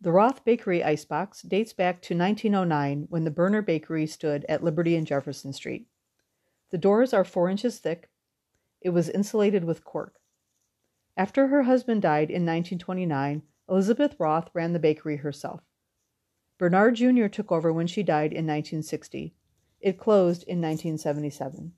The Roth Bakery icebox dates back to 1909 when the Berner Bakery stood at Liberty and Jefferson Street. The doors are four inches thick. It was insulated with cork. After her husband died in 1929, Elizabeth Roth ran the bakery herself. Bernard Jr. took over when she died in 1960. It closed in 1977.